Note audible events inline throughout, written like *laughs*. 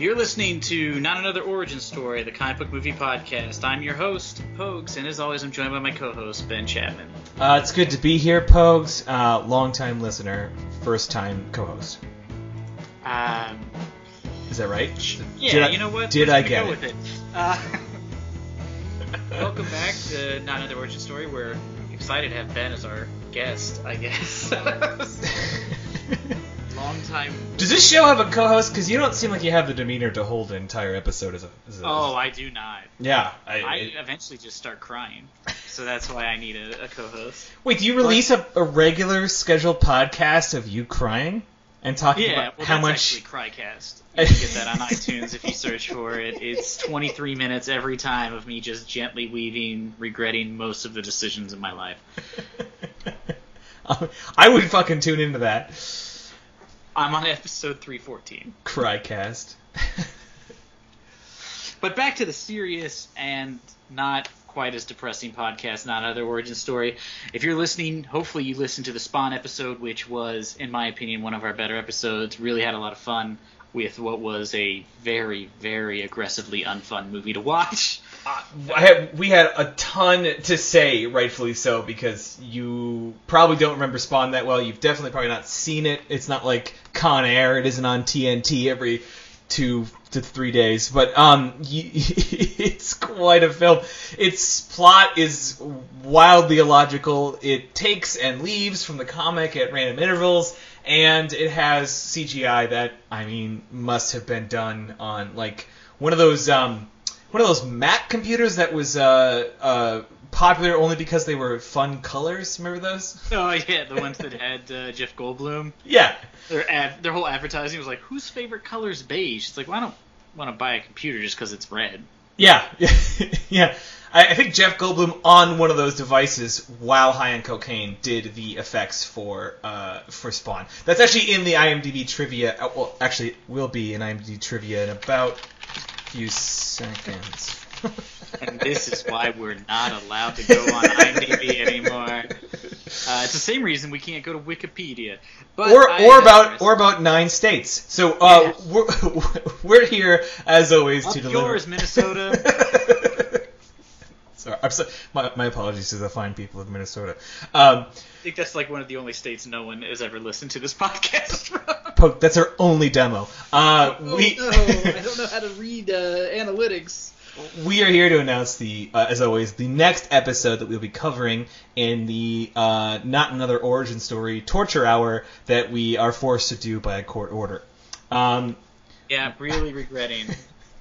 You're listening to Not Another Origin Story, the comic book movie podcast. I'm your host, Pogues, and as always, I'm joined by my co-host, Ben Chapman. Uh, it's good to be here, Pogues. Uh, long-time listener, first-time co-host. Um, Is that right? yeah, Did I- you know what? did I get it? with it? Uh, *laughs* welcome back to Not Another Origin Story. We're excited to have Ben as our guest, I guess. *laughs* *laughs* Long time. Does this show have a co-host? Because you don't seem like you have the demeanor to hold an entire episode as a. As a Oh, I do not. yeah. I, I it- eventually just start crying, *laughs* so that's why I need a, a co-host. wait, do you release a, a regular scheduled podcast of you crying and talking Yeah, about well, how much? actually Crycast. *laughs* You can get that on iTunes if you search for it. It's 23 minutes every time of me just gently weaving, regretting most of the decisions in my life. *laughs* I would fucking tune into that. I'm on episode 314. Crycast. *laughs* But back to the serious and not quite as depressing podcast, not another origin story. If you're listening, hopefully you listened to the Spawn episode, which was, in my opinion, one of our better episodes. Really had a lot of fun with what was a very, very aggressively unfun movie to watch. I had, we had a ton to say, rightfully so, because you probably don't remember Spawn that well. You've definitely probably not seen it. It's not like Con Air. It isn't on TNT every two to three days. But um, you, *laughs* it's quite a film. Its plot is wildly illogical. It takes and leaves from the comic at random intervals. And it has CGI that I mean must have been done on like one of those um, one of those Mac computers that was uh, uh, popular only because they were fun colors. Remember those? *laughs* Oh yeah, the ones that had uh, Jeff Goldblum. Yeah. Their ad, their whole advertising was like, "Whose favorite color is beige?" It's like, well, I don't want to buy a computer just because it's red. Yeah. *laughs* yeah. I, I think Jeff Goldblum on one of those devices while high on cocaine did the effects for uh, for Spawn. That's actually in the IMDb trivia. uh, Well, actually, it will be in IMDb trivia in about a few seconds. *laughs* And this is why we're not allowed to go on IMDb anymore. Uh, it's the same reason we can't go to Wikipedia. But or I or about digress. or about nine states. So uh, we're, *laughs* we're here as always Up to deliver. yours, Minnesota. *laughs* Sorry, I'm so, my, my apologies to the fine people of Minnesota. Um, I think that's like one of the only states no one has ever listened to this *laughs* podcast from. Poke, that's our only demo. Uh, we Oh, no, I don't know how to read uh, analytics. we are here to announce the, uh, as always, the next episode that we'll be covering in the uh, not another origin story torture hour that we are forced to do by a court order. Um, Yeah, I'm really regretting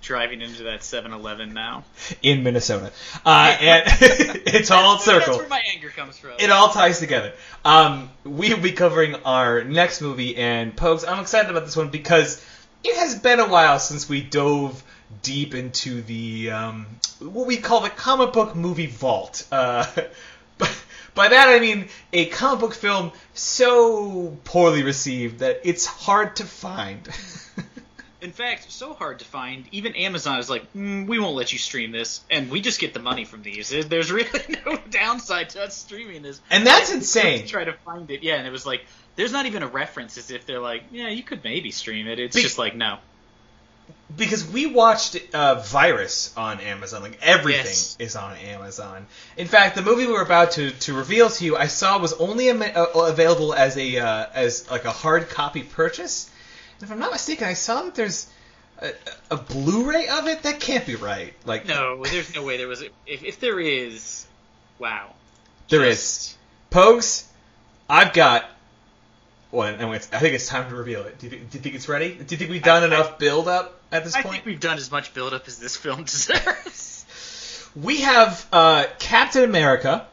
driving into that 7-Eleven now. in Minnesota, uh, *laughs* and *laughs* it's all circle. That's where my anger comes from. It all ties together. Um, we'll be covering our next movie, and Pokes, I'm excited about this one because it has been a while since we dove deep into the um, what we call the comic book movie vault. Uh, *laughs* by that I mean a comic book film so poorly received that it's hard to find. In fact, so hard to find. Even Amazon is like, mm, we won't let you stream this, and we just get the money from these. There's really *laughs* no downside to us streaming this. And that's insane. To try to find it, yeah, and it was like, there's not even a reference as if they're like, yeah, you could maybe stream it. It's Be- just like, no. because we watched uh, Virus on Amazon. Like everything Yes. is on Amazon. In fact, the movie we were about to, to reveal to you, I saw was only uh, available as a uh, as like a hard copy purchase. If I'm not mistaken, I saw that there's a, a Blu-ray of it. That can't be right. Like No, there's no way there was. A, if, if there is, wow. there Just- is. Pogues, I've got. Well, and it's, I think it's time to reveal it. Do you, think, do you think it's ready? Do you think we've done I- enough build up at this I point? I think we've done as much build up as this film *laughs* deserves. We have uh, Captain America,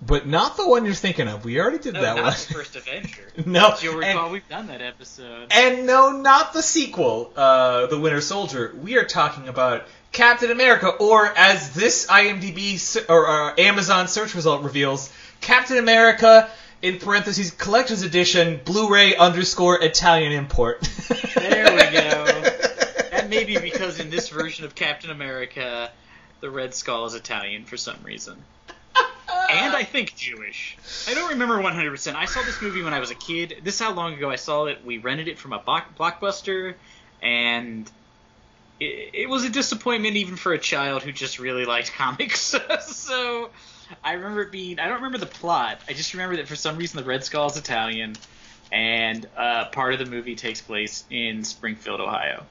but not the one you're thinking of. We already did No, that not one. the first Avenger. *laughs* no, As you'll recall, and, we've done that episode. and no, not the sequel, uh, The Winter Soldier. We are talking about Captain America, or as this IMDb or uh, Amazon search result reveals, Captain America in parentheses collector's edition Blu-ray underscore Italian import. *laughs* There we go. That may be because in this version of Captain America, the Red Skull is Italian for some reason. And I think Jewish. I don't remember 100%. I saw this movie when I was a kid. This is how long ago I saw it. We rented it from a blockbuster, and it, it was a disappointment even for a child who just really liked *laughs* comics. *laughs* so I remember it being I don't remember the plot. I just remember that for some reason the Red Skull is Italian, and uh, part of the movie takes place in Springfield, Ohio,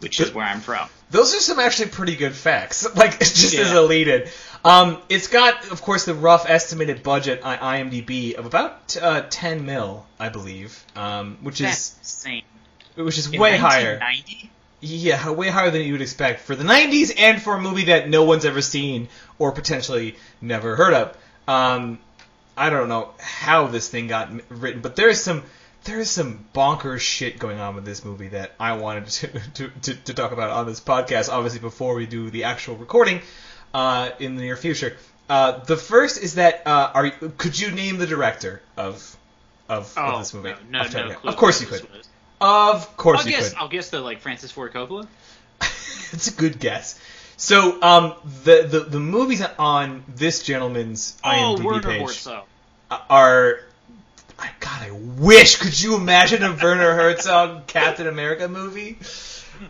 which is where I'm from. Those are some actually pretty good facts. *laughs* Like just as Yeah. a lead in. Um, it's got, of course, the rough estimated budget on IMDb of about uh, 10 mil, I believe, um, which That's is insane. which is In way higher. 1990? Yeah, way higher than you would expect for the 90s and for a movie that no one's ever seen or potentially never heard of. Um, I don't know how this thing got written, but there's some there's some bonkers shit going on with this movie that I wanted to, *laughs* to, to, to talk about on this podcast. Obviously, before we do the actual recording uh, in the near future. Uh, the first is that uh, are you, could you name the director of of, of Oh this movie? no, no, no of Of course you could. Of course I'll you guess. could. I'll guess the like Francis Ford Coppola. *laughs* It's a good guess. So, um, the, the the movies on this gentleman's Oh, IMDb Werner page Herzog. are. I God, I wish. Could you imagine a Werner Herzog Captain America movie?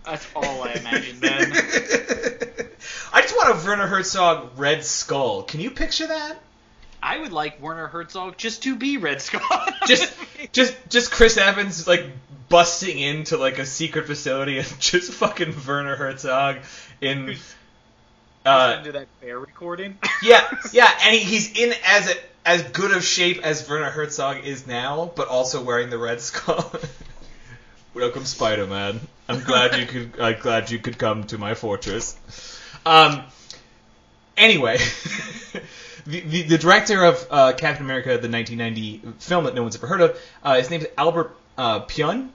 That's all I imagine, then. *laughs* I just want a Werner Herzog Red Skull. Can you picture that? I would like Werner Herzog just to be Red Skull. *laughs* Just, just, just Chris Evans like busting into like a secret facility and *laughs* just fucking Werner Herzog in. Uh, into that bear recording. Yeah, yeah, and he, he's in as a, as good of shape as Werner Herzog is now, but also wearing the red skull. *laughs* Welcome, Spider-Man. I'm glad you could. I'm glad you could come to my fortress. Um. Anyway, *laughs* the, the the director of uh, Captain America, the 1990 film that no one's ever heard of, uh, his is Albert uh, Pyun,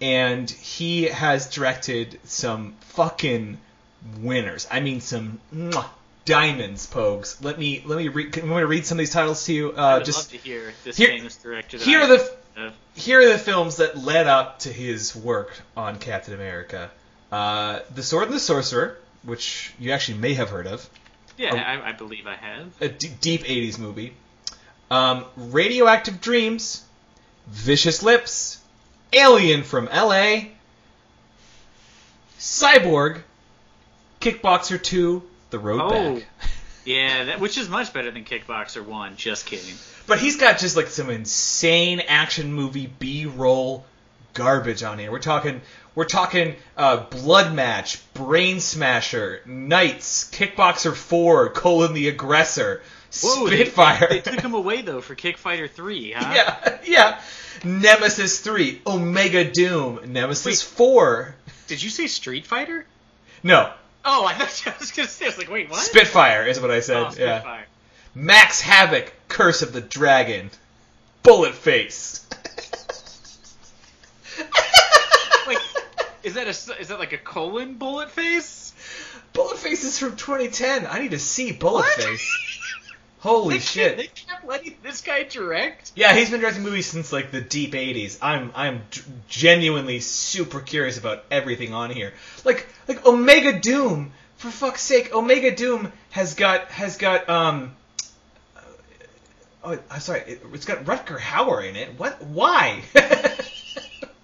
and he has directed some fucking winners. I mean, some mwah, diamonds, Pogues. Let me let me read. Want me to read some of these titles to you? Uh, just love to hear this here- famous director. Here I are the here are the films that led up to his work on Captain America. Uh, the Sword and the Sorcerer, which you actually may have heard of, Yeah, Oh. I, I believe I have. a d- deep 80s movie. Um, Radioactive Dreams, Vicious Lips, Alien from LA, Cyborg, Kickboxer 2, The Road Oh. Back. *laughs* Yeah, that, which is much better than Kickboxer One. Just kidding. But he's got just like some insane action movie B-roll garbage on here. We're talking we're talking uh, Blood Match, Brain Smasher, Knights, Kickboxer 4, Colon the Aggressor, Whoa, they- Spitfire. They, took him away though for Kickfighter Three, huh? *laughs* yeah, yeah. Nemesis 3, Omega Doom, Nemesis Wait. 4. Did you say Street Fighter? No, Oh, I thought *laughs* I was gonna say. I was like, wait, what? Spitfire is what I said. Oh, yeah. Spitfire. Max Havoc, Curse of the Dragon, Bullet Face. *laughs* Wait, is that a is that like a colon bullet face? Bullet Face is from 2010. I need to see Bullet What? Face. *laughs* Holy They shit. They kept letting this guy direct. Yeah, he's been directing movies since like the deep 80s. I'm I'm genuinely super curious about everything on here. Like like Omega Doom, for fuck's sake, Omega Doom has got has got um Oh, I'm sorry. It, it's got Rutger Hauer in it. What? Why? *laughs*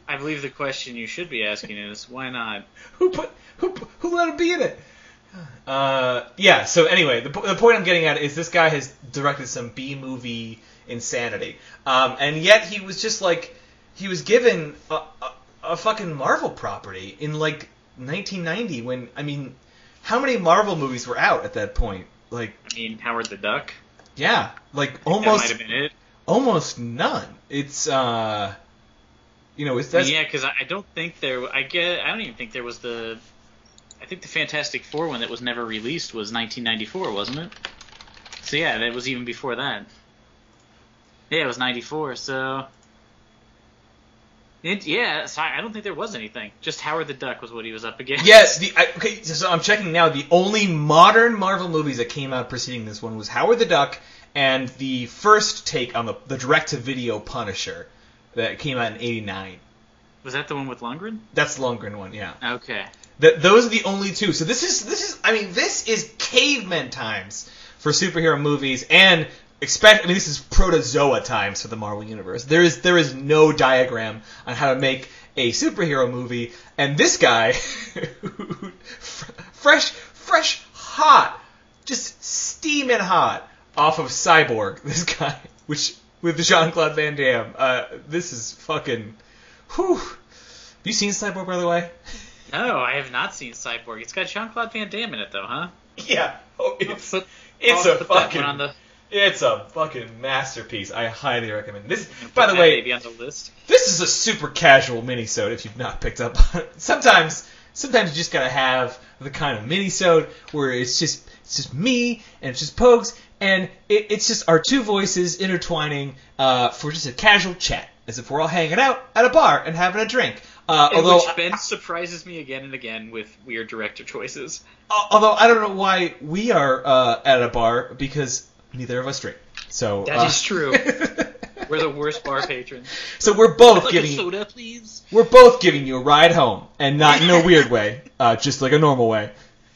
I believe the question you should be asking is why not? who put who who let him be in it? Uh, yeah. So anyway, the, the point I'm getting at is this guy has directed some B movie insanity, um, and yet he was just like he was given a, a, a fucking Marvel property in like 1990 when I mean, how many Marvel movies were out at that point? Like, I mean, Howard the Duck. yeah, like that might almost have been it. almost none. It's uh, you know, it's mean, yeah, because I, I don't think there. I get. I don't even think there was the. I think the Fantastic Four one that was never released was 1994, wasn't it? So yeah, that was even before that. Yeah, it was 94. So. It, yeah, I don't think there was anything. Just Howard the Duck was what he was up against. Yes, the I, okay. So I'm checking now. The only modern Marvel movies that came out preceding this one was Howard the Duck and the first take on the the direct-to-video Punisher that came out in '89. Was that the one with Lundgren? That's the Lundgren one, yeah. Okay. Th those are the only two. So this is this is I mean this is caveman times for superhero movies and expect I mean this is protozoa times for the Marvel universe. There is there is no diagram on how to make a superhero movie and this guy *laughs* fresh, fresh, hot, just steaming hot off of Cyborg. *laughs* This guy, which with Jean Claude Van Damme. Uh, this is fucking. Whew. Have you seen Cyborg, by the way? No, I have not seen Cyborg. It's got Jean Claude Van Damme in it, though, huh? *laughs* Yeah. Oh, it's Put- it's a fucking one on the it's a fucking masterpiece. I highly recommend this. By the way, baby on the list. this is a super casual minisode if you've not picked up. *laughs* Sometimes sometimes you just gotta have the kind of minisode where it's just it's just me and it's just Pogues and it, it's just our two voices intertwining uh, for just a casual chat, as if we're all hanging out at a bar and having a drink. Uh, although which Ben surprises me again and again with weird director choices. Although I don't know why we are uh, at a bar because neither of us drink. So That uh, is true. *laughs* We're the worst bar patrons. so we're both Like a giving soda, please. we're both giving you a ride home, and not in a *laughs* weird way, uh, just like a normal way.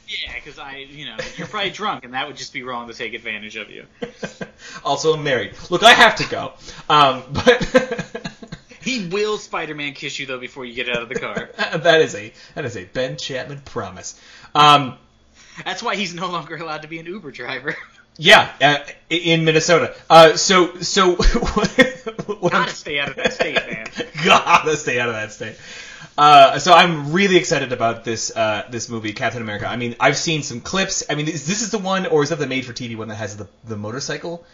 Yeah, because I, you know, you're probably drunk, and that would just be wrong to take advantage of you. *laughs* also, I'm married. Look, I have to go, um, but He will Spider-Man kiss you though before you get out of the car. that is a that is a Ben Chapman promise. Um, That's why he's no longer allowed to be an Uber driver. Yeah, uh, in Minnesota. Uh, so so *laughs* Gotta stay out of that state, man. *laughs* Gotta stay out of that state. Uh, so I'm really excited about this uh, this movie, Captain America. I mean, I've seen some clips. I mean, is this is the one, or is that the made-for-TV one that has the the motorcycle?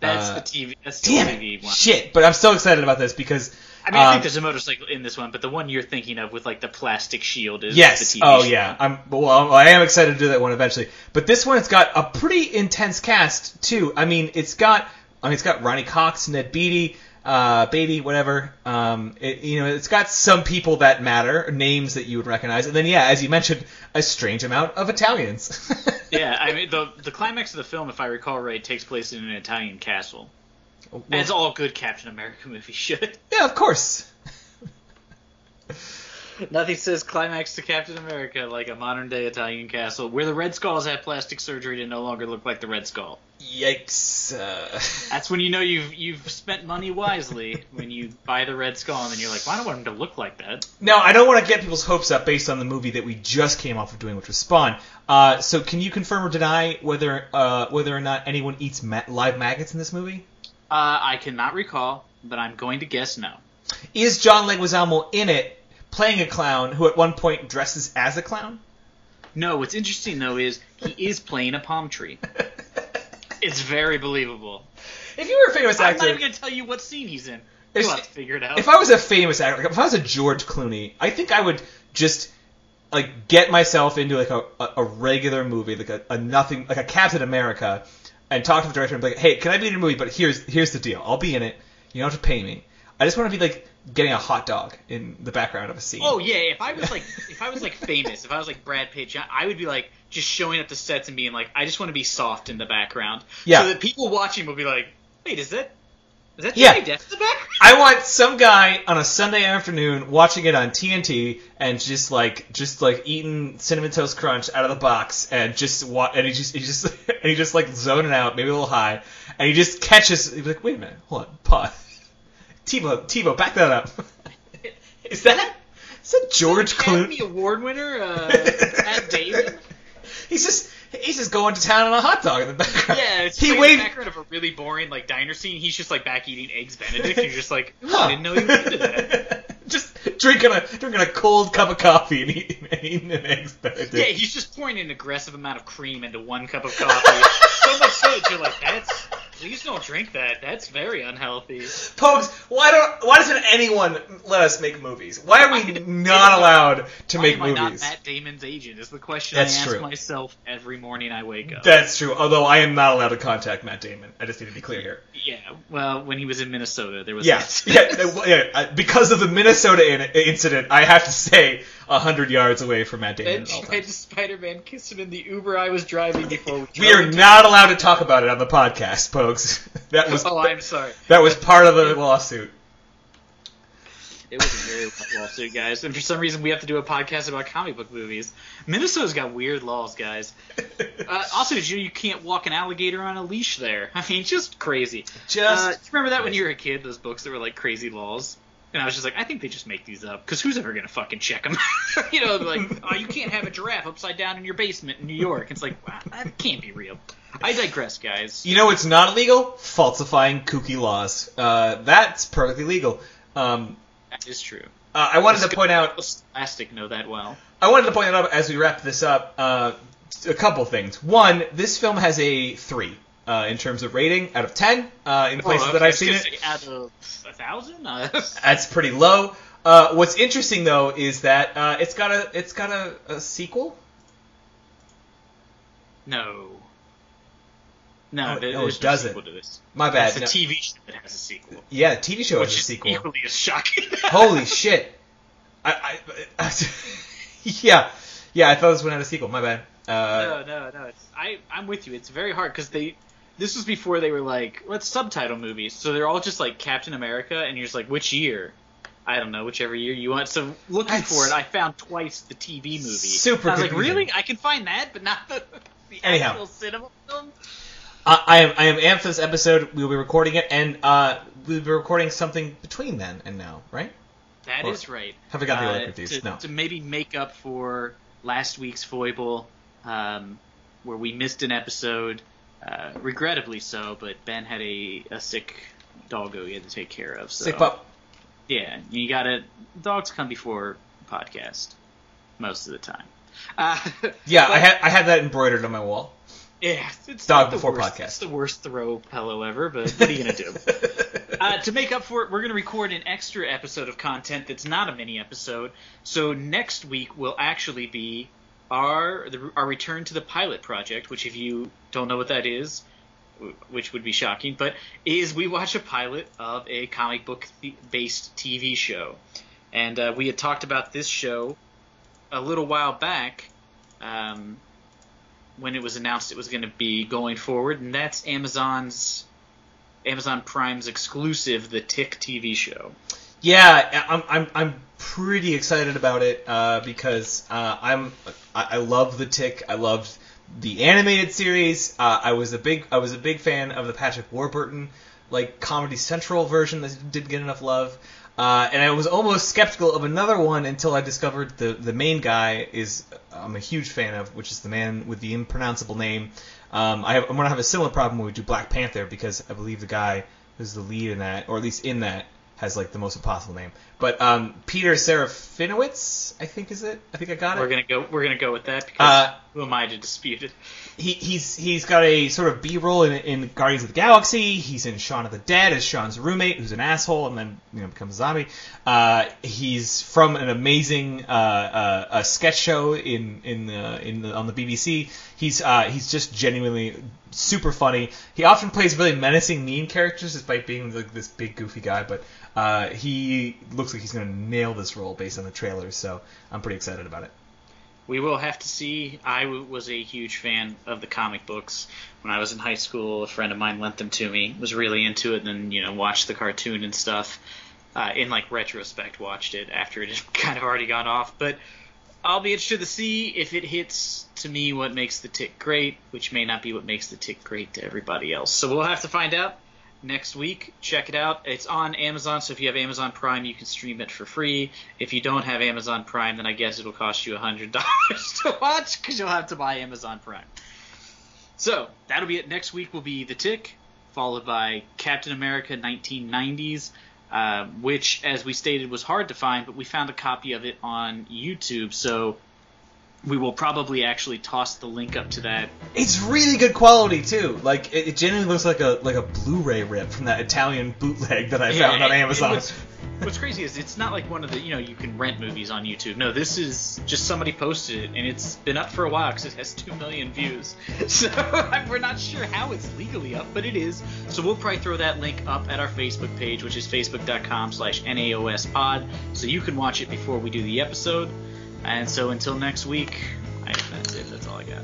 That's Uh, the TV. That's the Damn TV it! one. Shit! But I'm so excited about this because. I mean, I um, think there's a motorcycle in this one, but the one you're thinking of with like the plastic shield is Yes. the TV. Oh show. yeah. I'm well. I am excited to do that one eventually. But this one, it's got a pretty intense cast too. I mean, it's got. I mean, it's got Ronny Cox, Ned Beatty, uh, Beatty, whatever. Um, it, you know, it's got some people that matter, names that you would recognize, and then yeah, as you mentioned, a strange amount of Italians. *laughs* Yeah, I mean the the climax of the film, if I recall right, takes place in an Italian castle, Well, as all good Captain America movies should. *laughs* yeah, of course. *laughs* Nothing says climax to Captain America like a modern day Italian castle where the Red Skulls have plastic surgery to no longer look like the Red Skull. Yikes. Uh, *laughs* That's when you know you've you've spent money wisely when you buy the Red Skull and then you're like, well, I don't want him to look like that. Now, I don't want to get people's hopes up based on the movie that we just came off of doing, which was Spawn. Uh, so, can you confirm or deny whether uh, whether or not anyone eats ma- live maggots in this movie? Uh, I cannot recall, but I'm going to guess no. Is John Leguizamo in it playing a clown who at one point dresses as a clown? No, what's interesting though is he *laughs* is playing a palm tree. It's very believable. if you were a famous actor, I'm not even going to tell you what scene he's in. If- You'll have to figure it out. if I was a famous actor, if I was a George Clooney, I think I would just like get myself into like a, a, a regular movie, like a, a nothing, like a Captain America, and talk to the director and be like, "Hey, can I be in your movie? But here's here's the deal. I'll be in it. You don't have to pay me. I just want to be like getting a hot dog in the background of a scene." Oh yeah, if I was like if I was like famous, if I was like Brad Pitt, I would be like just showing up to sets and being like, I just want to be soft in the background, Yeah. so that people watching will be like, wait, is that is that Yeah. Johnny Depp in the background? I want some guy on a Sunday afternoon watching it on TNT and just like just like eating cinnamon toast crunch out of the box and just wa- and he just he just *laughs* and he just like zoning out, maybe a little high, and he just catches. He's like, wait a minute, hold on, pause. TiVo, TiVo, back that up. *laughs* is that *laughs* is that George Academy Clooney? Award winner, uh, Matt Damon. He's just he's just going to town on a hot dog in the background. Yeah, it's he like in the background of a really boring like diner scene. He's just like back eating eggs Benedict. You're just like, "Ooh, Huh. I didn't know you were into that. *laughs* just drinking a drinking a cold cup of coffee and eating, *laughs* and eating an eggs Benedict. Yeah, he's just pouring an aggressive amount of cream into one cup of coffee. *laughs* so much so that you're like, that's please don't drink that. That's very unhealthy. Pogues, why don't why doesn't anyone let us make movies? Why are we not allowed to Why make am I not? Matt Damon's agent? Is the question That's I ask true. myself every morning I wake up. That's true. Although I am not allowed to contact Matt Damon. I just need to be clear here. yeah, well, when he was in Minnesota, there was Yeah, yeah, *laughs* yeah. Because of the Minnesota in- incident, I have to stay hundred yards away from Matt Damon. Ben tried to Spider-Man kiss him in the Uber I was driving before we. We are drove. not allowed to talk about it on the podcast, folks. *laughs* That was Oh, I'm sorry. that was part of the lawsuit. It was a very *laughs* rough lawsuit, guys. And for some reason, we have to do a podcast about comic book movies. Minnesota's got weird laws, guys. *laughs* Uh, also, you know you can't walk an alligator on a leash there? I mean, just crazy. Just uh, remember that when you were a kid? Those books that were like crazy laws. And I was just like, I think they just make these up because who's ever gonna fucking check them? *laughs* you know, like, *laughs* oh, you can't have a giraffe upside down in your basement in New York. It's like wow, that can't be real. I digress, guys. You know what's not illegal? Falsifying kooky laws. Uh, that's perfectly legal. Um, That is true. uh, I wanted to point out. Plastic know that well. I wanted to point out as we wrap this up uh, a couple things. One, this film has a three uh, in terms of rating out of ten uh, in places Oh, that I I've seen it. Out of a thousand? Uh, *laughs* That's pretty low. Uh, what's interesting though is that uh, it's got a it's got a, a sequel. no. No, Oh, there- no, it doesn't. sequel to this. My bad. It's a No. TV show that has a sequel. Yeah, TV show which has a is sequel. equally as shocking. *laughs* Holy shit! I, I, *laughs* yeah, yeah. I thought this one had a sequel. My bad. Uh, no, no, no. It's, I, I'm with you. It's very hard because they. This was before they were like, let's subtitle movies. So they're all just like Captain America, and you're just like, which year? I don't know, whichever year you want. So looking That's for it, I found twice the TV movie. super I was like, really? I can find that, but not the, *laughs* the Anyhow. actual cinema film. I, I am I am amped for this episode. We'll be recording it, and uh, we'll be recording something between then and now, right? That Or- is right. Have I got the order Uh, confused? To, No. to maybe make up for last week's foible, um, where we missed an episode, uh, regrettably so, but Ben had a, a sick doggo he had to take care of. So Sick pup. yeah, you gotta dogs come before podcast most of the time. Uh, *laughs* Yeah, but- I had I had that embroidered on my wall. yeah, it's Dog before worst, podcast. It's the worst throw pillow ever, but what are you gonna do? *laughs* Uh, to make up for it, we're to record an extra episode of content that's not a mini episode. So next week will actually be our the, our return to the pilot project, which if you don't know what that is, which would be shocking, but is we watch a pilot of a comic book th- based TV show, and uh, we had talked about this show a little while back. Um, when it was announced it was going to be going forward, and that's Amazon's Amazon Prime's exclusive, the Tick TV show. Yeah, I'm I'm I'm pretty excited about it uh, because uh, I'm I, I love the Tick. I loved the animated series. Uh, I was a big I was a big fan of the Patrick Warburton like Comedy Central version that didn't get enough love. Uh, and I was almost skeptical of another one until I discovered the the main guy is I'm a huge fan of, which is the man with the impronounceable name. Um, I I'm gonna have a similar problem when we do Black Panther because I believe the guy who's the lead in that, or at least in that, has like the most impossible name. But um, Peter Serafinowicz, I think is it. I think I got it. We're gonna go. We're gonna go with that because Uh, who am I to dispute it? he, he's he's got a sort of B role in, in Guardians of the Galaxy. He's in Shaun of the Dead as Shaun's roommate, who's an asshole and then you know becomes a zombie. Uh, he's from an amazing uh, uh, sketch show in in the, in the, on the BBC. He's uh, he's just genuinely super funny. He often plays really menacing, mean characters despite being like this big goofy guy. But uh, he looks like he's going to nail this role based on the trailers. So I'm pretty excited about it. We will have to see. I w- was a huge fan of the comic books when I was in high school. A friend of mine lent them to me. Was really into it, and then you know watched the cartoon and stuff. Uh, in like retrospect, watched it after it had *laughs* kind of already gone off. But I'll be interested to see if it hits to me what makes the tick great, which may not be what makes the tick great to everybody else. So we'll have to find out next week. Check it out. It's on Amazon, so if you have Amazon Prime, you can stream it for free. If you don't have Amazon Prime, then I guess it'll cost you $100 *laughs* to watch because you'll have to buy Amazon Prime. So that'll be it. Next week will be The Tick, followed by Captain America 1990s, uh, which, as we stated, was hard to find, but we found a copy of it on YouTube. So we will probably actually toss the link up to that It's really good quality too. Like it, it genuinely looks like a like a Blu-ray rip from that Italian bootleg that I found on and Amazon. what's, what's crazy is it's not like one of the you know you can rent movies on YouTube. No, this is just somebody posted it, and it's been up for a while because it has two million views. *laughs* So *laughs* we're not sure how it's legally up, but it is. So we'll probably throw that link up at our Facebook page, which is facebook.com/slash naospod, so you can watch it before we do the episode. And so until next week, I, that's it. That's all I got.